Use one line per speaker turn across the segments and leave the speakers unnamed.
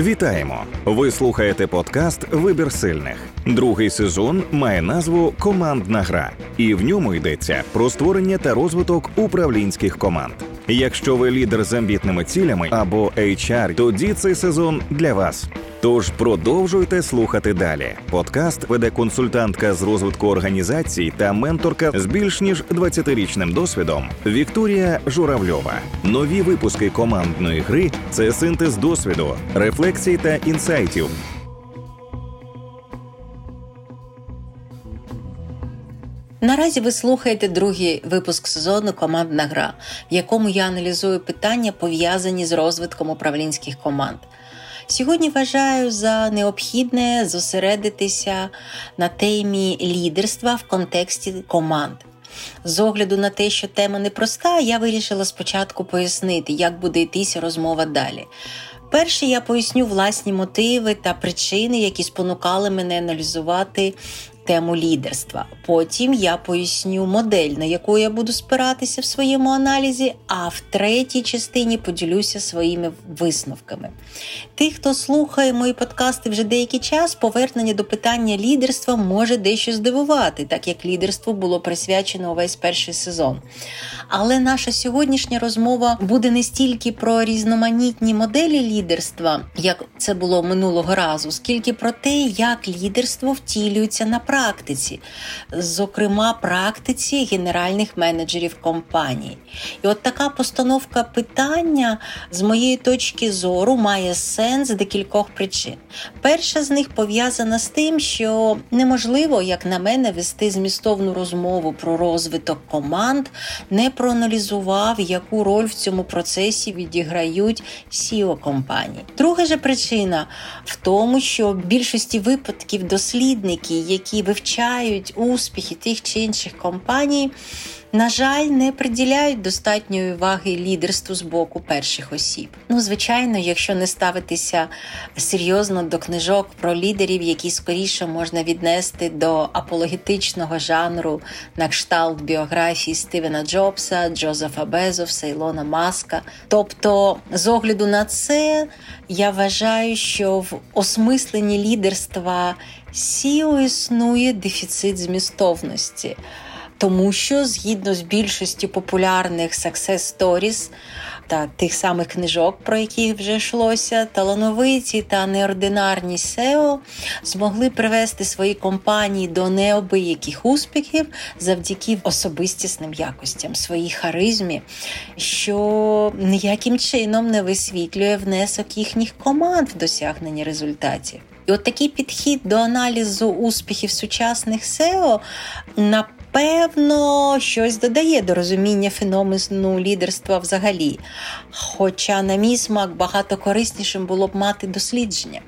Вітаємо! Ви слухаєте подкаст Вибір сильних. Другий сезон має назву Командна гра, і в ньому йдеться про створення та розвиток управлінських команд. Якщо ви лідер з амбітними цілями або HR, тоді цей сезон для вас. Тож продовжуйте слухати далі. Подкаст веде консультантка з розвитку організацій та менторка з більш ніж 20-річним досвідом Вікторія Журавльова. Нові випуски командної гри це синтез досвіду, рефлексій та інсайтів.
Наразі ви слухаєте другий випуск сезону Командна гра, в якому я аналізую питання, пов'язані з розвитком управлінських команд. Сьогодні вважаю за необхідне зосередитися на темі лідерства в контексті команд. З огляду на те, що тема непроста, я вирішила спочатку пояснити, як буде йтися розмова далі. Перше, я поясню власні мотиви та причини, які спонукали мене аналізувати тему лідерства. Потім я поясню модель, на яку я буду спиратися в своєму аналізі, а в третій частині поділюся своїми висновками. Тих, хто слухає мої подкасти вже деякий час, повернення до питання лідерства може дещо здивувати, так як лідерству було присвячено увесь перший сезон. Але наша сьогоднішня розмова буде не стільки про різноманітні моделі лідерства, як це було минулого разу, скільки про те, як лідерство втілюється на практиці, зокрема, практиці генеральних менеджерів компаній. І от така постановка питання, з моєї точки зору, має сенс декількох причин. Перша з них пов'язана з тим, що неможливо, як на мене, вести змістовну розмову про розвиток команд, не проаналізував, яку роль в цьому процесі відіграють seo компаній. Друга же причина в тому, що в більшості випадків дослідники, які вивчають успіхи тих чи інших компаній, на жаль, не приділяють достатньої уваги лідерству з боку перших осіб. Ну, звичайно, якщо не ставитися серйозно до книжок про лідерів, які скоріше можна віднести до апологетичного жанру на кшталт біографії Стивена Джобса, Джозефа Безовса, Ілона Маска. Тобто, з огляду на це, я вважаю, що в осмисленні лідерства Сіо існує дефіцит змістовності тому що згідно з більшістю популярних success stories та тих самих книжок, про які вже йшлося, талановиті та неординарні SEO змогли привести свої компанії до необияких успіхів завдяки особистісним якостям, своїй харизмі, що ніяким чином не висвітлює внесок їхніх команд в досягненні результатів. І от такий підхід до аналізу успіхів сучасних SEO на Певно, щось додає до розуміння феномену лідерства взагалі. Хоча, на мій смак, багато кориснішим було б мати дослідження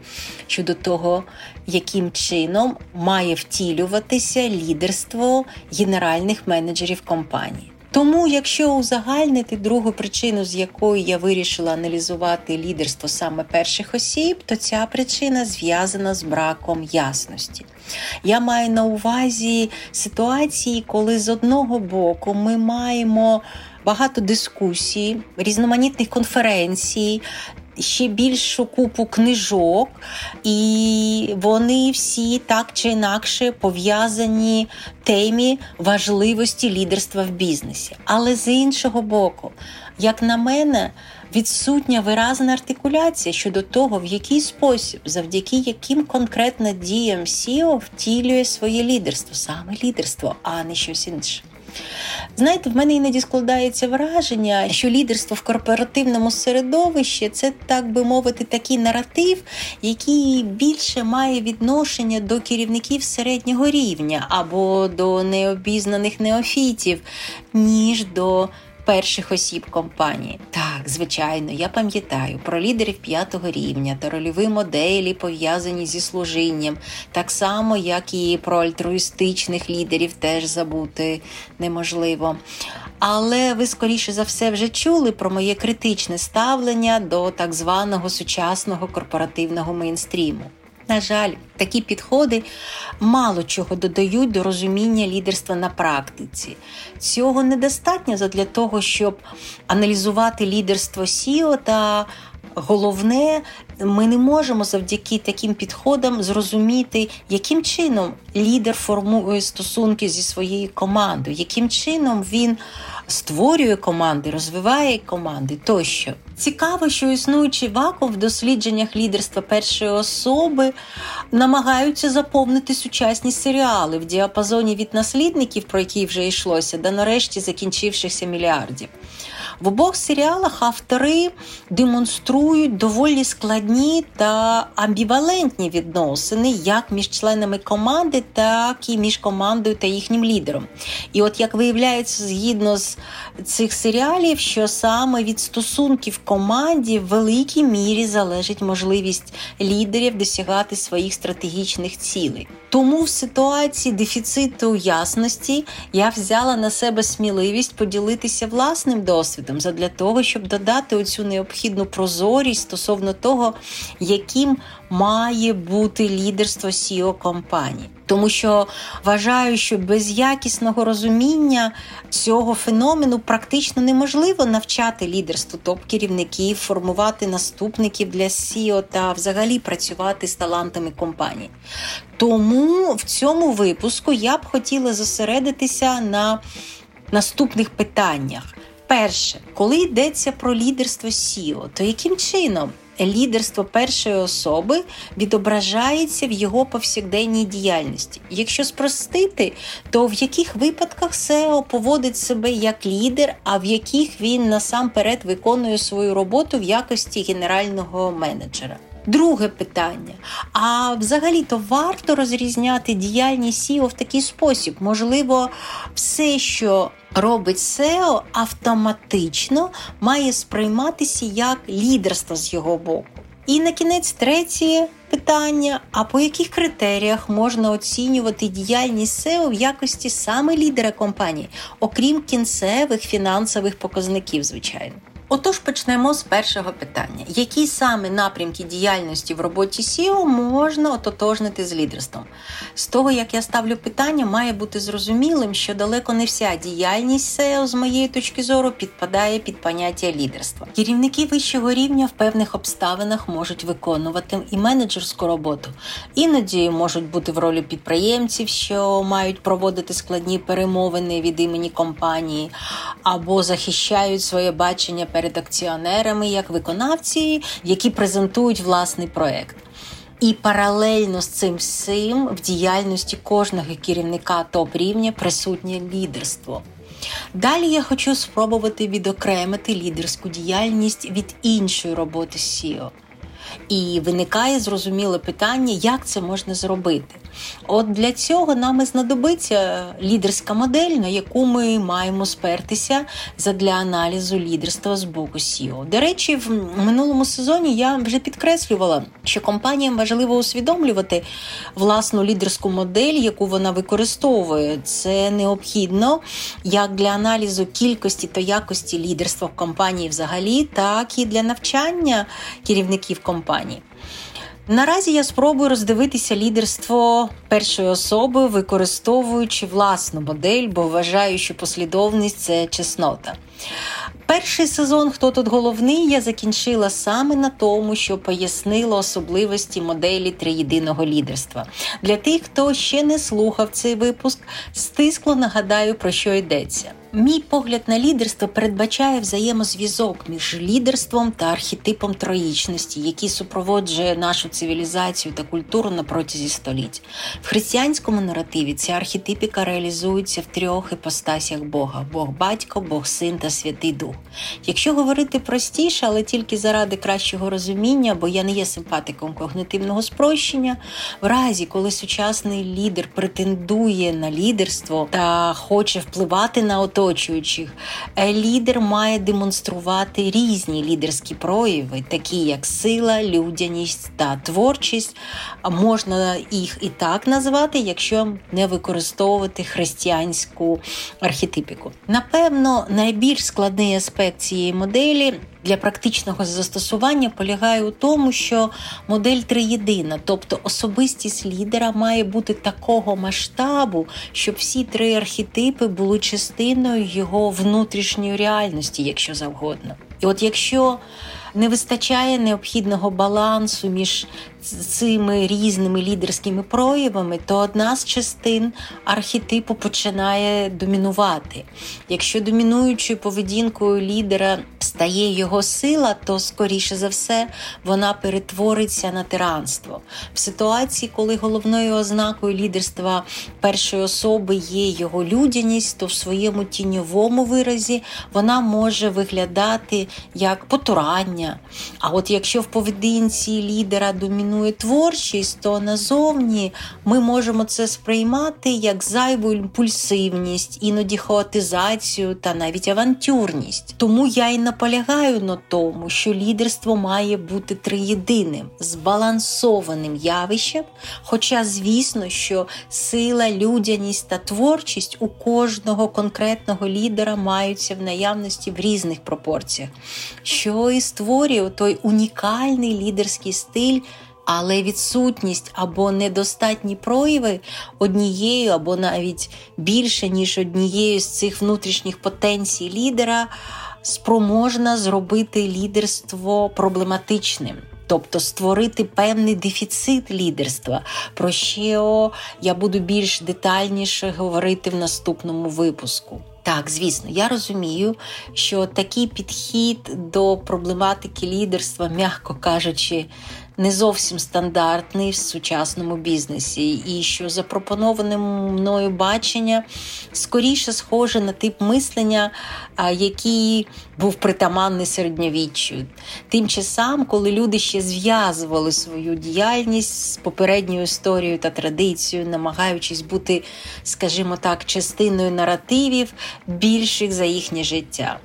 щодо того, яким чином має втілюватися лідерство генеральних менеджерів компанії. Тому, якщо узагальнити другу причину, з якої я вирішила аналізувати лідерство саме перших осіб, то ця причина зв'язана з браком ясності. Я маю на увазі ситуації, коли з одного боку ми маємо багато дискусій, різноманітних конференцій. Ще більшу купу книжок, і вони всі так чи інакше пов'язані темі важливості лідерства в бізнесі. Але з іншого боку, як на мене, відсутня виразна артикуляція щодо того, в який спосіб, завдяки яким конкретно діям SEO втілює своє лідерство, саме лідерство, а не щось інше. Знаєте, в мене іноді складається враження, що лідерство в корпоративному середовищі це, так би мовити, такий наратив, який більше має відношення до керівників середнього рівня або до необізнаних неофітів, ніж до перших осіб компанії. Так, звичайно, я пам'ятаю про лідерів п'ятого рівня та рольові моделі, пов'язані зі служінням, так само, як і про альтруїстичних лідерів, теж забути неможливо. Але ви, скоріше за все, вже чули про моє критичне ставлення до так званого сучасного корпоративного мейнстріму. На жаль, такі підходи мало чого додають до розуміння лідерства на практиці. Цього недостатньо для того, щоб аналізувати лідерство Сіо та головне ми не можемо завдяки таким підходам зрозуміти, яким чином лідер формує стосунки зі своєю командою, яким чином він створює команди, розвиває команди тощо. Цікаво, що існуючий вакуум в дослідженнях лідерства першої особи намагаються заповнити сучасні серіали в діапазоні від наслідників, про які вже йшлося, до нарешті закінчившихся мільярдів. В обох серіалах автори демонструють доволі складні та амбівалентні відносини як між членами команди, так і між командою та їхнім лідером. І от як виявляється, згідно з цих серіалів, що саме від стосунків команді в великій мірі залежить можливість лідерів досягати своїх стратегічних цілей. Тому в ситуації дефіциту ясності я взяла на себе сміливість поділитися власним досвідом задля того, щоб додати оцю необхідну прозорість стосовно того, яким має бути лідерство seo компанії. Тому що вважаю, що без якісного розуміння цього феномену практично неможливо навчати лідерству топ-керівників, формувати наступників для SEO та взагалі працювати з талантами компанії. Тому в цьому випуску я б хотіла зосередитися на наступних питаннях. Перше, коли йдеться про лідерство SEO, то яким чином лідерство першої особи відображається в його повсякденній діяльності? Якщо спростити, то в яких випадках SEO поводить себе як лідер, а в яких він насамперед виконує свою роботу в якості генерального менеджера? Друге питання. А взагалі-то варто розрізняти діяльність SEO в такий спосіб. Можливо, все, що робить SEO, автоматично має сприйматися як лідерство з його боку. І на кінець третє питання: а по яких критеріях можна оцінювати діяльність SEO в якості саме лідера компанії, окрім кінцевих фінансових показників, звичайно? Отож, почнемо з першого питання: які саме напрямки діяльності в роботі SEO можна ототожнити з лідерством? З того, як я ставлю питання, має бути зрозумілим, що далеко не вся діяльність SEO, з моєї точки зору, підпадає під поняття лідерства. Керівники вищого рівня в певних обставинах можуть виконувати і менеджерську роботу, іноді можуть бути в ролі підприємців, що мають проводити складні перемовини від імені компанії, або захищають своє бачення перед як виконавці, які презентують власний проект. І паралельно з цим всім в діяльності кожного керівника топ рівня присутнє лідерство. Далі я хочу спробувати відокремити лідерську діяльність від іншої роботи SEO. І виникає зрозуміле питання, як це можна зробити. От для цього нам і знадобиться лідерська модель, на яку ми маємо спертися для аналізу лідерства з боку SEO. До речі, в минулому сезоні я вже підкреслювала, що компаніям важливо усвідомлювати власну лідерську модель, яку вона використовує. Це необхідно як для аналізу кількості та якості лідерства в компанії взагалі, так і для навчання керівників компанії. Наразі я спробую роздивитися лідерство першої особи, використовуючи власну модель, бо вважаю, що послідовність це чеснота. Перший сезон, хто тут головний, я закінчила саме на тому, що пояснила особливості моделі триєдиного лідерства. Для тих, хто ще не слухав цей випуск, стисло нагадаю, про що йдеться. Мій погляд на лідерство передбачає взаємозв'язок між лідерством та архетипом троїчності, який супроводжує нашу цивілізацію та культуру на протязі століть. В християнському наративі ця архетипіка реалізується в трьох іпостасях Бога: Бог батько, Бог син та Святий Дух. Якщо говорити простіше, але тільки заради кращого розуміння, бо я не є симпатиком когнитивного спрощення, в разі, коли сучасний лідер претендує на лідерство та хоче впливати на оточуючих, е, лідер має демонструвати різні лідерські прояви, такі як сила, людяність та творчість. Можна їх і так назвати, якщо не використовувати християнську архетипіку. Напевно, найбільш складний аспект цієї моделі для практичного застосування полягає у тому, що модель триєдина, тобто особистість лідера має бути такого масштабу, щоб всі три архетипи були частиною його внутрішньої реальності, якщо завгодно. І от якщо не вистачає необхідного балансу між цими різними лідерськими проявами, то одна з частин архетипу починає домінувати. Якщо домінуючою поведінкою лідера стає його сила, то скоріше за все вона перетвориться на тиранство. В ситуації, коли головною ознакою лідерства першої особи є його людяність, то в своєму тіньовому виразі вона може виглядати як потурання. А от якщо в поведінці лідера домінує творчість, то назовні ми можемо це сприймати як зайву імпульсивність, іноді хаотизацію та навіть авантюрність. Тому я й наполягаю на тому, що лідерство має бути триєдиним, збалансованим явищем. Хоча, звісно, що сила, людяність та творчість у кожного конкретного лідера маються в наявності в різних пропорціях, що і створює той унікальний лідерський стиль. Але відсутність або недостатні прояви однією, або навіть більше ніж однією з цих внутрішніх потенцій лідера спроможна зробити лідерство проблематичним. Тобто створити певний дефіцит лідерства, про що я буду більш детальніше говорити в наступному випуску. Так, звісно, я розумію, що такий підхід до проблематики лідерства, м'яко кажучи, не зовсім стандартний в сучасному бізнесі, і що запропоноване мною бачення скоріше схоже на тип мислення, який був притаманний середньовіччю. Тим часам, коли люди ще зв'язували свою діяльність з попередньою історією та традицією, намагаючись бути, скажімо так, частиною наративів більших за їхнє життя.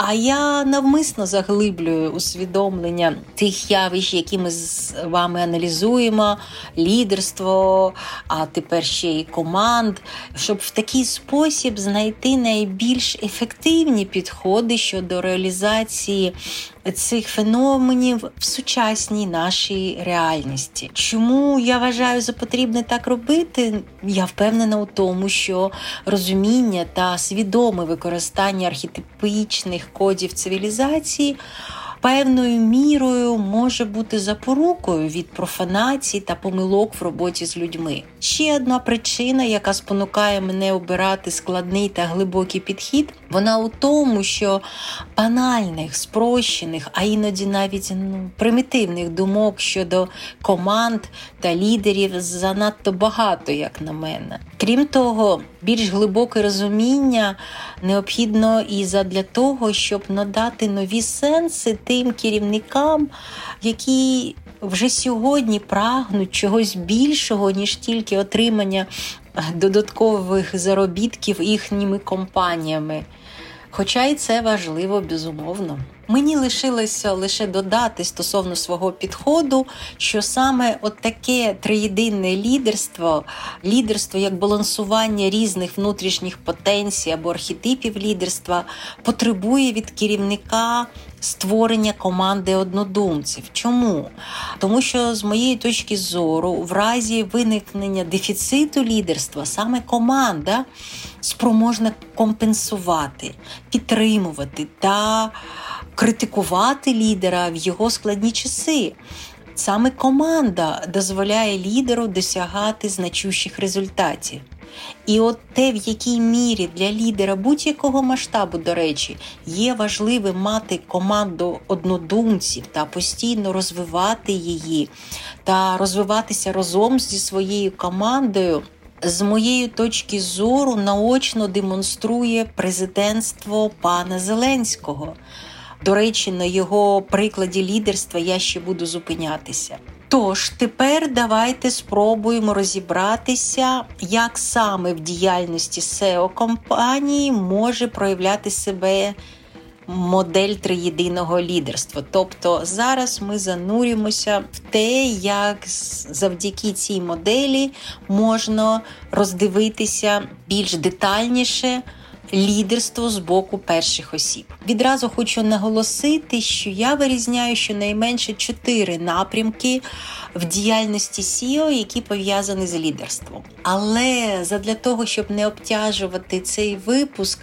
А я навмисно заглиблюю усвідомлення тих явищ, які ми з вами аналізуємо, лідерство, а тепер ще й команд, щоб в такий спосіб знайти найбільш ефективні підходи щодо реалізації цих феноменів в сучасній нашій реальності. Чому я вважаю за потрібне так робити? Я впевнена у тому, що розуміння та свідоме використання архетипічних кодів цивілізації певною мірою може бути запорукою від профанацій та помилок в роботі з людьми. Ще одна причина, яка спонукає мене обирати складний та глибокий підхід, вона у тому, що банальних, спрощених, а іноді навіть ну, примітивних думок щодо команд та лідерів занадто багато, як на мене. Крім того, більш глибоке розуміння необхідно і задля того, щоб надати нові сенси тим керівникам, які вже сьогодні прагнуть чогось більшого, ніж тільки отримання додаткових заробітків їхніми компаніями. Хоча і це важливо, безумовно. Мені лишилося лише додати стосовно свого підходу, що саме от таке триєдинне лідерство, лідерство як балансування різних внутрішніх потенцій або архетипів лідерства, потребує від керівника створення команди однодумців. Чому? Тому що, з моєї точки зору, в разі виникнення дефіциту лідерства саме команда спроможна компенсувати, підтримувати та критикувати лідера в його складні часи. Саме команда дозволяє лідеру досягати значущих результатів. І от те, в якій мірі для лідера будь-якого масштабу, до речі, є важливим мати команду однодумців та постійно розвивати її, та розвиватися разом зі своєю командою. З моєї точки зору наочно демонструє президентство пана Зеленського. До речі, на його прикладі лідерства я ще буду зупинятися. Тож тепер давайте спробуємо розібратися, як саме в діяльності seo компанії може проявляти себе модель триєдиного лідерства. Тобто зараз ми занурюємося в те, як завдяки цій моделі можна роздивитися більш детальніше лідерство з боку перших осіб. Відразу хочу наголосити, що я вирізняю щонайменше чотири напрямки в діяльності SEO, які пов'язані з лідерством. Але задля того, щоб не обтяжувати цей випуск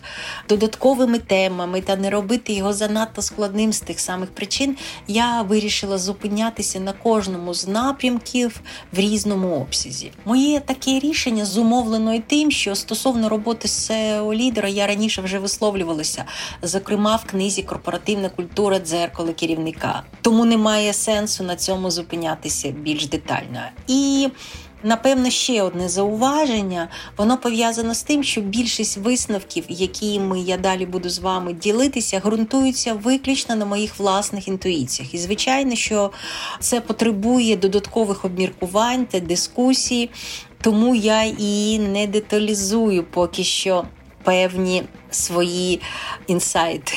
додатковими темами та не робити його занадто складним з тих самих причин, я вирішила зупинятися на кожному з напрямків в різному обсязі. Моє таке рішення зумовлено і тим, що стосовно роботи seo лідера я раніше вже висловлювалася, зокрема в книзі Корпоративна культура дзеркало керівника. Тому немає сенсу на цьому зупинятися більш детально. І Напевно, ще одне зауваження, воно пов'язано з тим, що більшість висновків, якими я далі буду з вами ділитися, ґрунтуються виключно на моїх власних інтуїціях. І, звичайно, що це потребує додаткових обміркувань та дискусій, тому я і не деталізую поки що певні свої інсайти.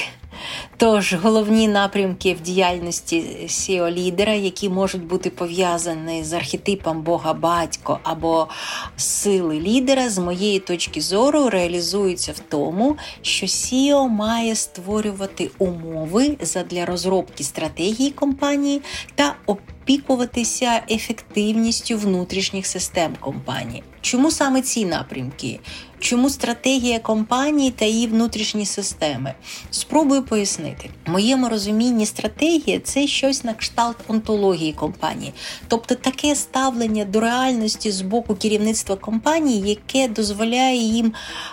Тож головні напрямки в діяльності seo лідера які можуть бути пов'язані з архетипом Бога батько або сили лідера, з моєї точки зору, реалізуються в тому, що SEO має створювати умови для розробки стратегії компанії та опікуватися ефективністю внутрішніх систем компанії. Чому саме ці напрямки? Чому стратегія компанії та її внутрішні системи? Спробую пояснити. В моєму розумінні стратегія це щось на кшталт онтології компанії, тобто таке ставлення до реальності з боку керівництва компанії, яке дозволяє їм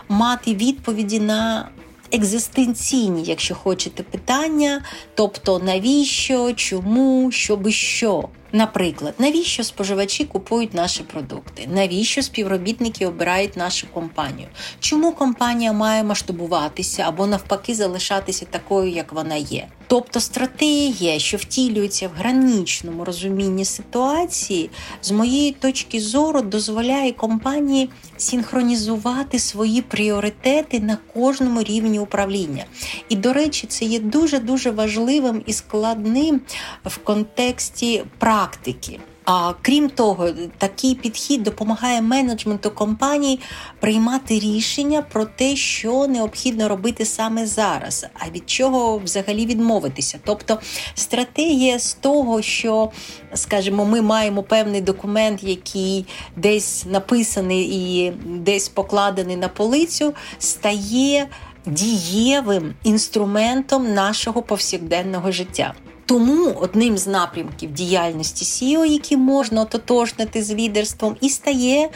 мати відповіді на екзистенційні, якщо хочете, питання, тобто навіщо, чому, щоби що. Наприклад, навіщо споживачі купують наші продукти? Навіщо співробітники обирають нашу компанію? Чому компанія має масштабуватися або навпаки залишатися такою, як вона є? Тобто стратегія, що втілюється в граничному розумінні ситуації, з моєї точки зору дозволяє компанії синхронізувати свої пріоритети на кожному рівні управління. І, до речі, це є дуже дуже важливим і складним в контексті практики. А крім того, такий підхід допомагає менеджменту компаній приймати рішення про те, що необхідно робити саме зараз, а від чого взагалі відмовитися. Тобто стратегія з того, що, скажімо, ми маємо певний документ, який десь написаний і десь покладений на полицю, стає дієвим інструментом нашого повсякденного життя. Тому одним з напрямків діяльності SEO, які можна ототожнити з лідерством, і стає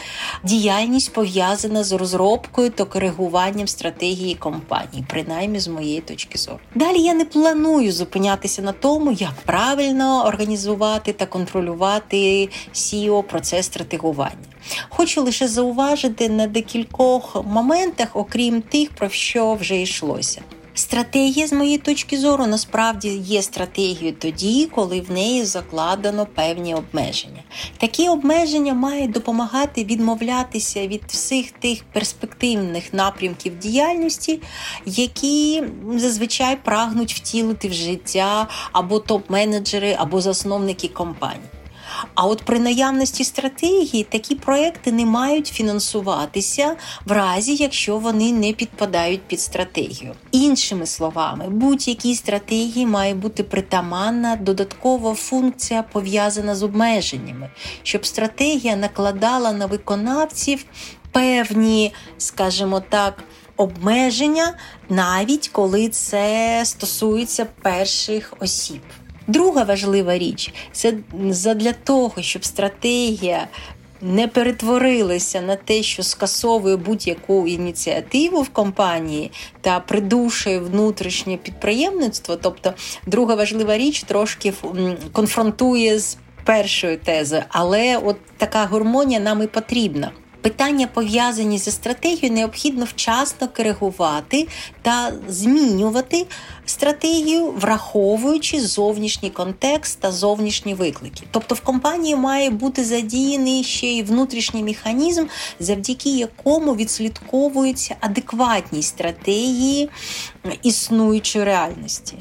діяльність пов'язана з розробкою та коригуванням стратегії компанії, принаймні з моєї точки зору. Далі я не планую зупинятися на тому, як правильно організувати та контролювати SEO процес стратегування. Хочу лише зауважити на декількох моментах, окрім тих, про що вже йшлося. Стратегія, з моєї точки зору, насправді є стратегією тоді, коли в неї закладено певні обмеження. Такі обмеження мають допомагати відмовлятися від всіх тих перспективних напрямків діяльності, які зазвичай прагнуть втілити в життя або топ-менеджери, або засновники компаній. А от при наявності стратегії такі проекти не мають фінансуватися в разі, якщо вони не підпадають під стратегію. Іншими словами, будь-якій стратегії має бути притаманна додаткова функція пов'язана з обмеженнями, щоб стратегія накладала на виконавців певні, скажімо так, обмеження, навіть коли це стосується перших осіб. Друга важлива річ це для того, щоб стратегія не перетворилася на те, що скасовує будь-яку ініціативу в компанії та придушує внутрішнє підприємництво. Тобто, друга важлива річ трошки конфронтує з першою тезою, але от така гармонія нам і потрібна. Питання пов'язані зі стратегією, необхідно вчасно коригувати та змінювати стратегію, враховуючи зовнішній контекст та зовнішні виклики. Тобто в компанії має бути задіяний ще й внутрішній механізм, завдяки якому відслідковується адекватність стратегії існуючої реальності.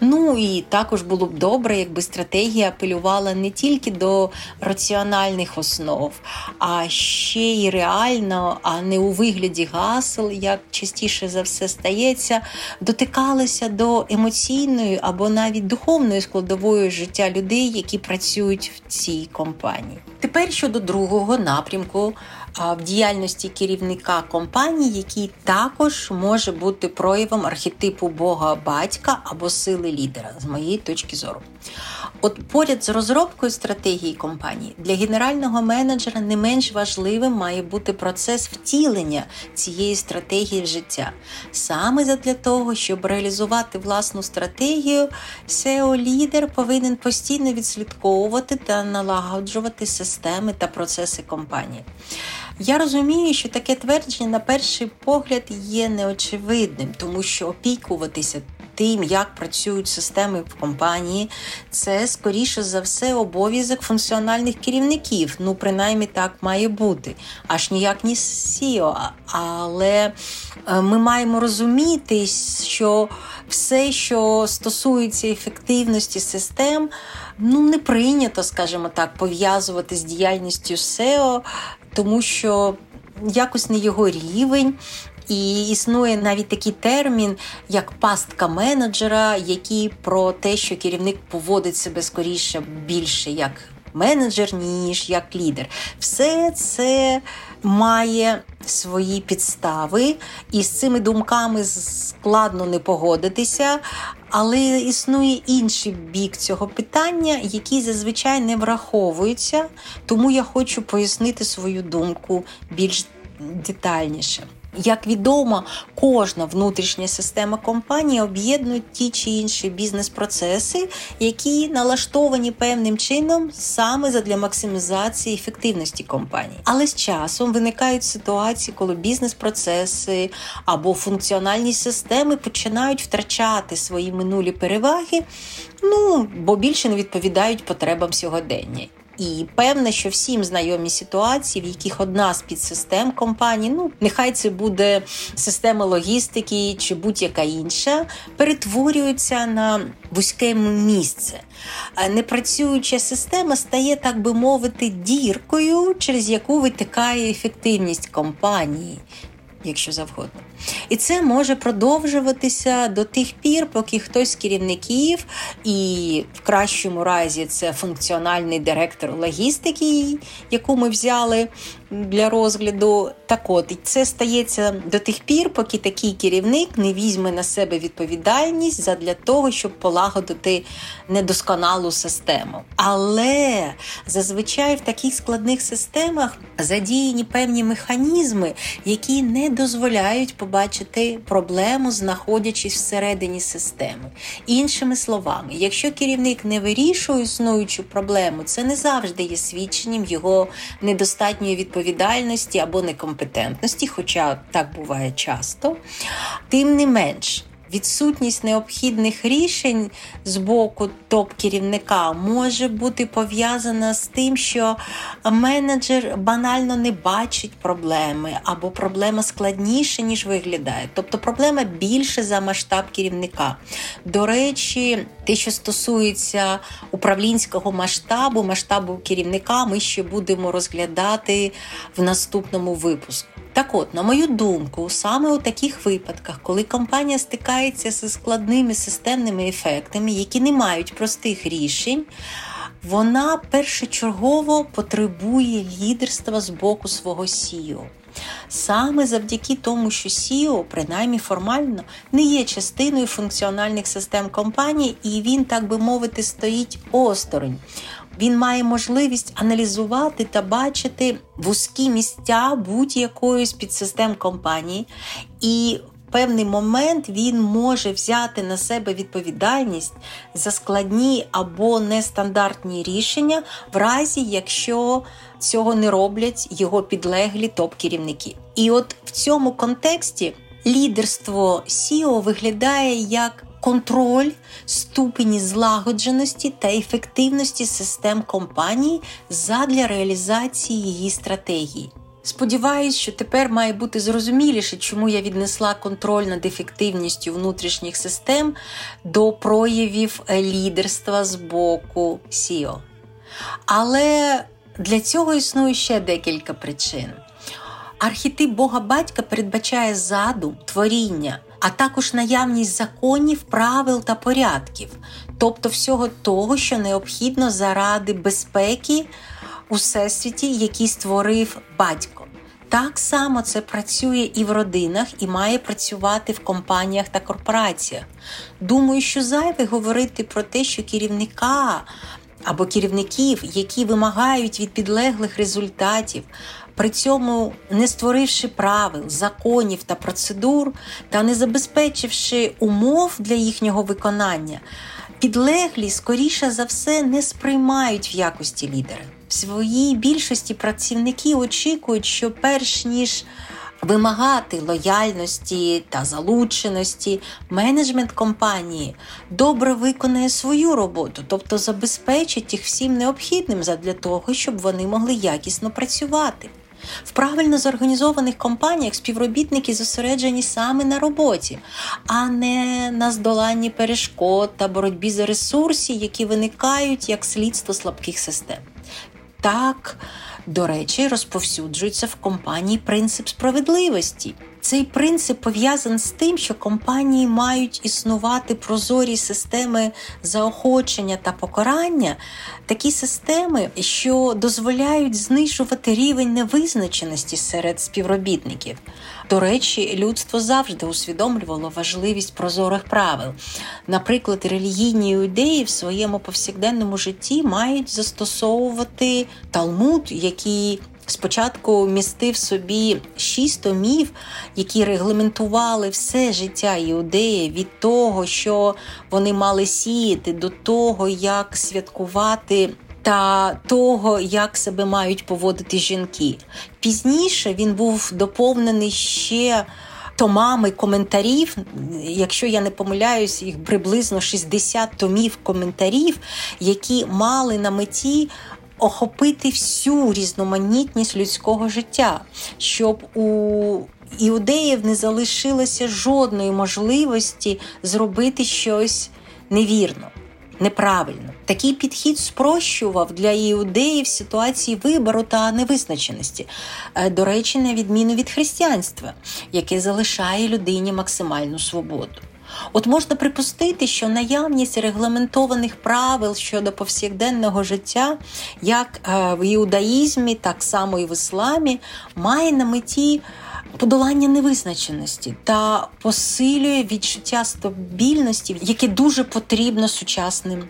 Ну і також було б добре, якби стратегія апелювала не тільки до раціональних основ, а ще й реально, а не у вигляді гасел, як частіше за все стається, дотикалася до емоційної або навіть духовної складової життя людей, які працюють в цій компанії. Тепер щодо другого напрямку в діяльності керівника компанії, який також може бути проявом архетипу Бога батька або сили лідера, з моєї точки зору. От поряд з розробкою стратегії компанії для генерального менеджера не менш важливим має бути процес втілення цієї стратегії в життя. Саме для того, щоб реалізувати власну стратегію, seo лідер повинен постійно відслідковувати та налагоджувати системи та процеси компанії. Я розумію, що таке твердження на перший погляд є неочевидним, тому що опікуватися тим, як працюють системи в компанії, це скоріше за все обов'язок функціональних керівників. Ну, принаймні так має бути, аж ніяк не SEO. Але е, ми маємо розуміти, що все, що стосується ефективності систем, ну не прийнято, скажімо так, пов'язувати з діяльністю SEO, тому що якось не його рівень. І існує навіть такий термін, як пастка менеджера, який про те, що керівник поводить себе скоріше більше як менеджер, ніж як лідер. Все це має свої підстави, і з цими думками складно не погодитися. Але існує інший бік цього питання, який зазвичай не враховується, тому я хочу пояснити свою думку більш детальніше. Як відомо, кожна внутрішня система компанії об'єднує ті чи інші бізнес-процеси, які налаштовані певним чином саме задля максимізації ефективності компанії. Але з часом виникають ситуації, коли бізнес-процеси або функціональні системи починають втрачати свої минулі переваги, ну бо більше не відповідають потребам сьогодення. І певне, що всім знайомі ситуації, в яких одна з підсистем компанії, ну нехай це буде система логістики чи будь-яка інша, перетворюються на вузьке місце. Непрацююча система стає, так би мовити, діркою, через яку витикає ефективність компанії якщо завгодно. І це може продовжуватися до тих пір, поки хтось з керівників, і в кращому разі це функціональний директор логістики, яку ми взяли для розгляду. Так от, і це стається до тих пір, поки такий керівник не візьме на себе відповідальність задля того, щоб полагодити недосконалу систему. Але зазвичай в таких складних системах задіяні певні механізми, які не дозволяють побачити проблему, знаходячись всередині системи. Іншими словами, якщо керівник не вирішує існуючу проблему, це не завжди є свідченням його недостатньої відповідальності або некомпетентності, хоча так буває часто. Тим не менш. Відсутність необхідних рішень з боку топ-керівника може бути пов'язана з тим, що менеджер банально не бачить проблеми, або проблема складніша, ніж виглядає. Тобто проблема більше за масштаб керівника. До речі, те, що стосується управлінського масштабу, масштабу керівника, ми ще будемо розглядати в наступному випуску. Так от, на мою думку, саме у таких випадках, коли компанія стикається зі складними системними ефектами, які не мають простих рішень, вона першочергово потребує лідерства з боку свого CEO. Саме завдяки тому, що CEO, принаймні формально, не є частиною функціональних систем компанії, і він, так би мовити, стоїть осторонь. Він має можливість аналізувати та бачити вузькі місця будь-якої з підсистем компанії, і в певний момент він може взяти на себе відповідальність за складні або нестандартні рішення, в разі якщо цього не роблять його підлеглі топ-керівники. І от в цьому контексті лідерство SEO виглядає як контроль ступені злагодженості та ефективності систем компанії задля реалізації її стратегії. Сподіваюсь, що тепер має бути зрозуміліше, чому я віднесла контроль над ефективністю внутрішніх систем до проявів лідерства з боку СІО. Але для цього існує ще декілька причин. Архетип Бога Батька передбачає задум, творіння, а також наявність законів, правил та порядків, тобто всього того, що необхідно заради безпеки у всесвіті, який створив батько. Так само це працює і в родинах, і має працювати в компаніях та корпораціях. Думаю, що зайве говорити про те, що керівника або керівників, які вимагають від підлеглих результатів, при цьому не створивши правил, законів та процедур, та не забезпечивши умов для їхнього виконання, підлеглі, скоріше за все, не сприймають в якості лідера. В своїй більшості працівники очікують, що перш ніж вимагати лояльності та залученості, менеджмент компанії добре виконає свою роботу, тобто забезпечить їх всім необхідним для того, щоб вони могли якісно працювати. В правильно зорганізованих компаніях співробітники зосереджені саме на роботі, а не на здоланні перешкод та боротьбі за ресурси, які виникають як слідство слабких систем. Так, до речі, розповсюджується в компанії принцип справедливості. Цей принцип пов'язаний з тим, що компанії мають існувати прозорі системи заохочення та покарання, такі системи, що дозволяють знижувати рівень невизначеності серед співробітників. До речі, людство завжди усвідомлювало важливість прозорих правил. Наприклад, релігійні іудеї в своєму повсякденному житті мають застосовувати талмуд, який Спочатку містив собі шість томів, які регламентували все життя іудеї від того, що вони мали сіяти, до того, як святкувати. Та того, як себе мають поводити жінки. Пізніше він був доповнений ще томами коментарів. Якщо я не помиляюсь, їх приблизно 60 томів коментарів, які мали на меті охопити всю різноманітність людського життя, щоб у іудеїв не залишилося жодної можливості зробити щось невірно. Неправильно такий підхід спрощував для іудеїв ситуації вибору та невизначеності, е, до речі, на відміну від християнства, яке залишає людині максимальну свободу. От можна припустити, що наявність регламентованих правил щодо повсякденного життя, як е, в іудаїзмі, так само і в ісламі, має на меті. Подолання невизначеності та посилює відчуття стабільності, яке дуже потрібно сучасним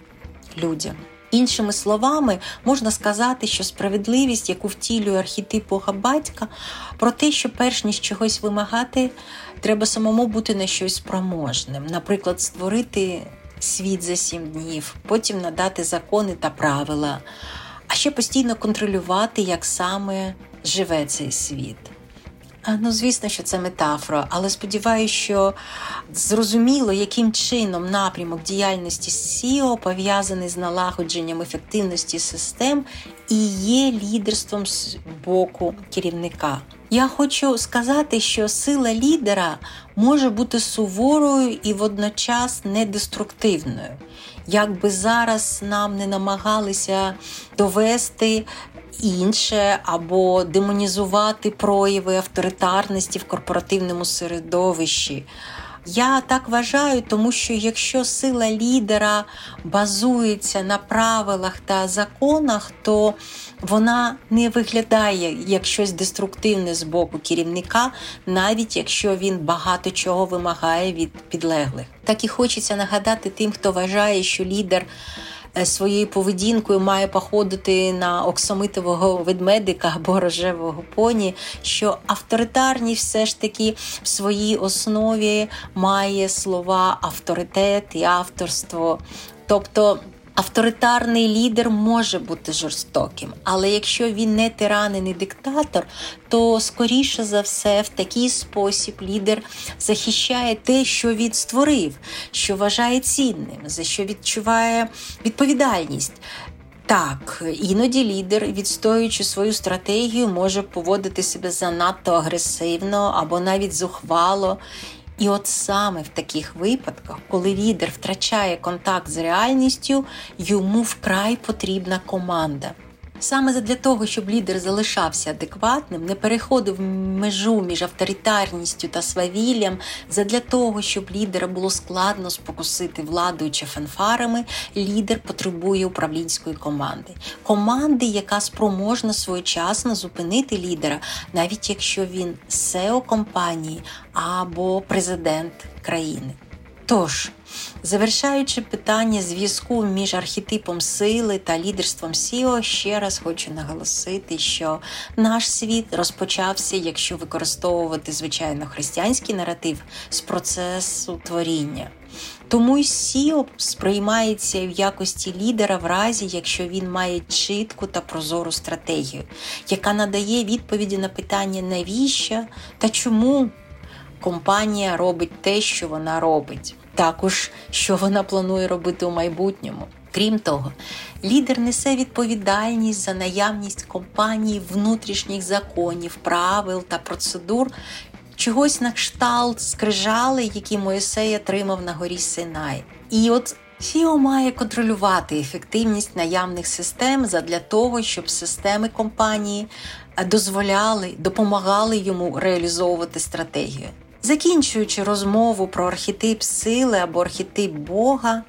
людям. Іншими словами, можна сказати, що справедливість, яку втілює архетип Бога батька, про те, що перш ніж чогось вимагати, треба самому бути на щось спроможним, наприклад, створити світ за сім днів, потім надати закони та правила, а ще постійно контролювати, як саме живе цей світ. Ну, звісно, що це метафора, але сподіваюся, що зрозуміло, яким чином напрямок діяльності SEO пов'язаний з налагодженням ефективності систем і є лідерством з боку керівника. Я хочу сказати, що сила лідера може бути суворою і водночас недеструктивною. Як би зараз нам не намагалися довести інше або демонізувати прояви авторитарності в корпоративному середовищі. Я так вважаю, тому що якщо сила лідера базується на правилах та законах, то вона не виглядає як щось деструктивне з боку керівника, навіть якщо він багато чого вимагає від підлеглих. Так і хочеться нагадати тим, хто вважає, що лідер. Е, своєю поведінкою має походити на оксамитового ведмедика або рожевого поні, що авторитарність все ж таки в своїй основі має слова авторитет і авторство. Тобто Авторитарний лідер може бути жорстоким, але якщо він не тиран не диктатор, то скоріше за все в такий спосіб лідер захищає те, що він створив, що вважає цінним, за що відчуває відповідальність. Так, іноді лідер, відстоюючи свою стратегію, може поводити себе занадто агресивно або навіть зухвало. І от саме в таких випадках, коли лідер втрачає контакт з реальністю, йому вкрай потрібна команда. Саме для того, щоб лідер залишався адекватним, не переходив межу між авторитарністю та свавіллям, задля того, щоб лідера було складно спокусити владою чи фанфарами, лідер потребує управлінської команди. Команди, яка спроможна своєчасно зупинити лідера, навіть якщо він SEO компанії або президент країни. Тож, завершаючи питання зв'язку між архетипом сили та лідерством Сіо, ще раз хочу наголосити, що наш світ розпочався, якщо використовувати звичайно християнський наратив з процесу творіння. Тому й Сіо сприймається в якості лідера в разі, якщо він має чітку та прозору стратегію, яка надає відповіді на питання навіщо та чому компанія робить те, що вона робить, також що вона планує робити у майбутньому. Крім того, лідер несе відповідальність за наявність компанії внутрішніх законів, правил та процедур, чогось на кшталт скрижали, які Моїсей отримав на горі Синай. І от Фіо має контролювати ефективність наявних систем задля того, щоб системи компанії дозволяли, допомагали йому реалізовувати стратегію. Закінчуючи розмову про архетип сили або архетип Бога,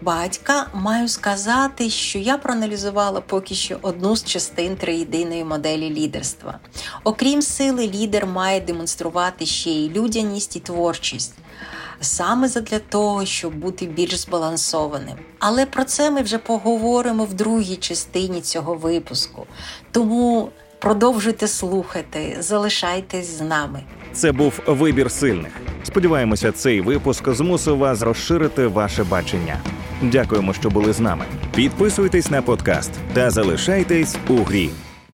батька, маю сказати, що я проаналізувала поки що одну з частин триєдиної моделі лідерства. Окрім сили, лідер має демонструвати ще й людяність і творчість. Саме задля того, щоб бути більш збалансованим. Але про це ми вже поговоримо в другій частині цього випуску. Тому продовжуйте слухати, залишайтесь з нами.
Це був вибір сильних. Сподіваємося, цей випуск змусив вас розширити ваше бачення. Дякуємо, що були з нами. Підписуйтесь на подкаст та залишайтесь у грі.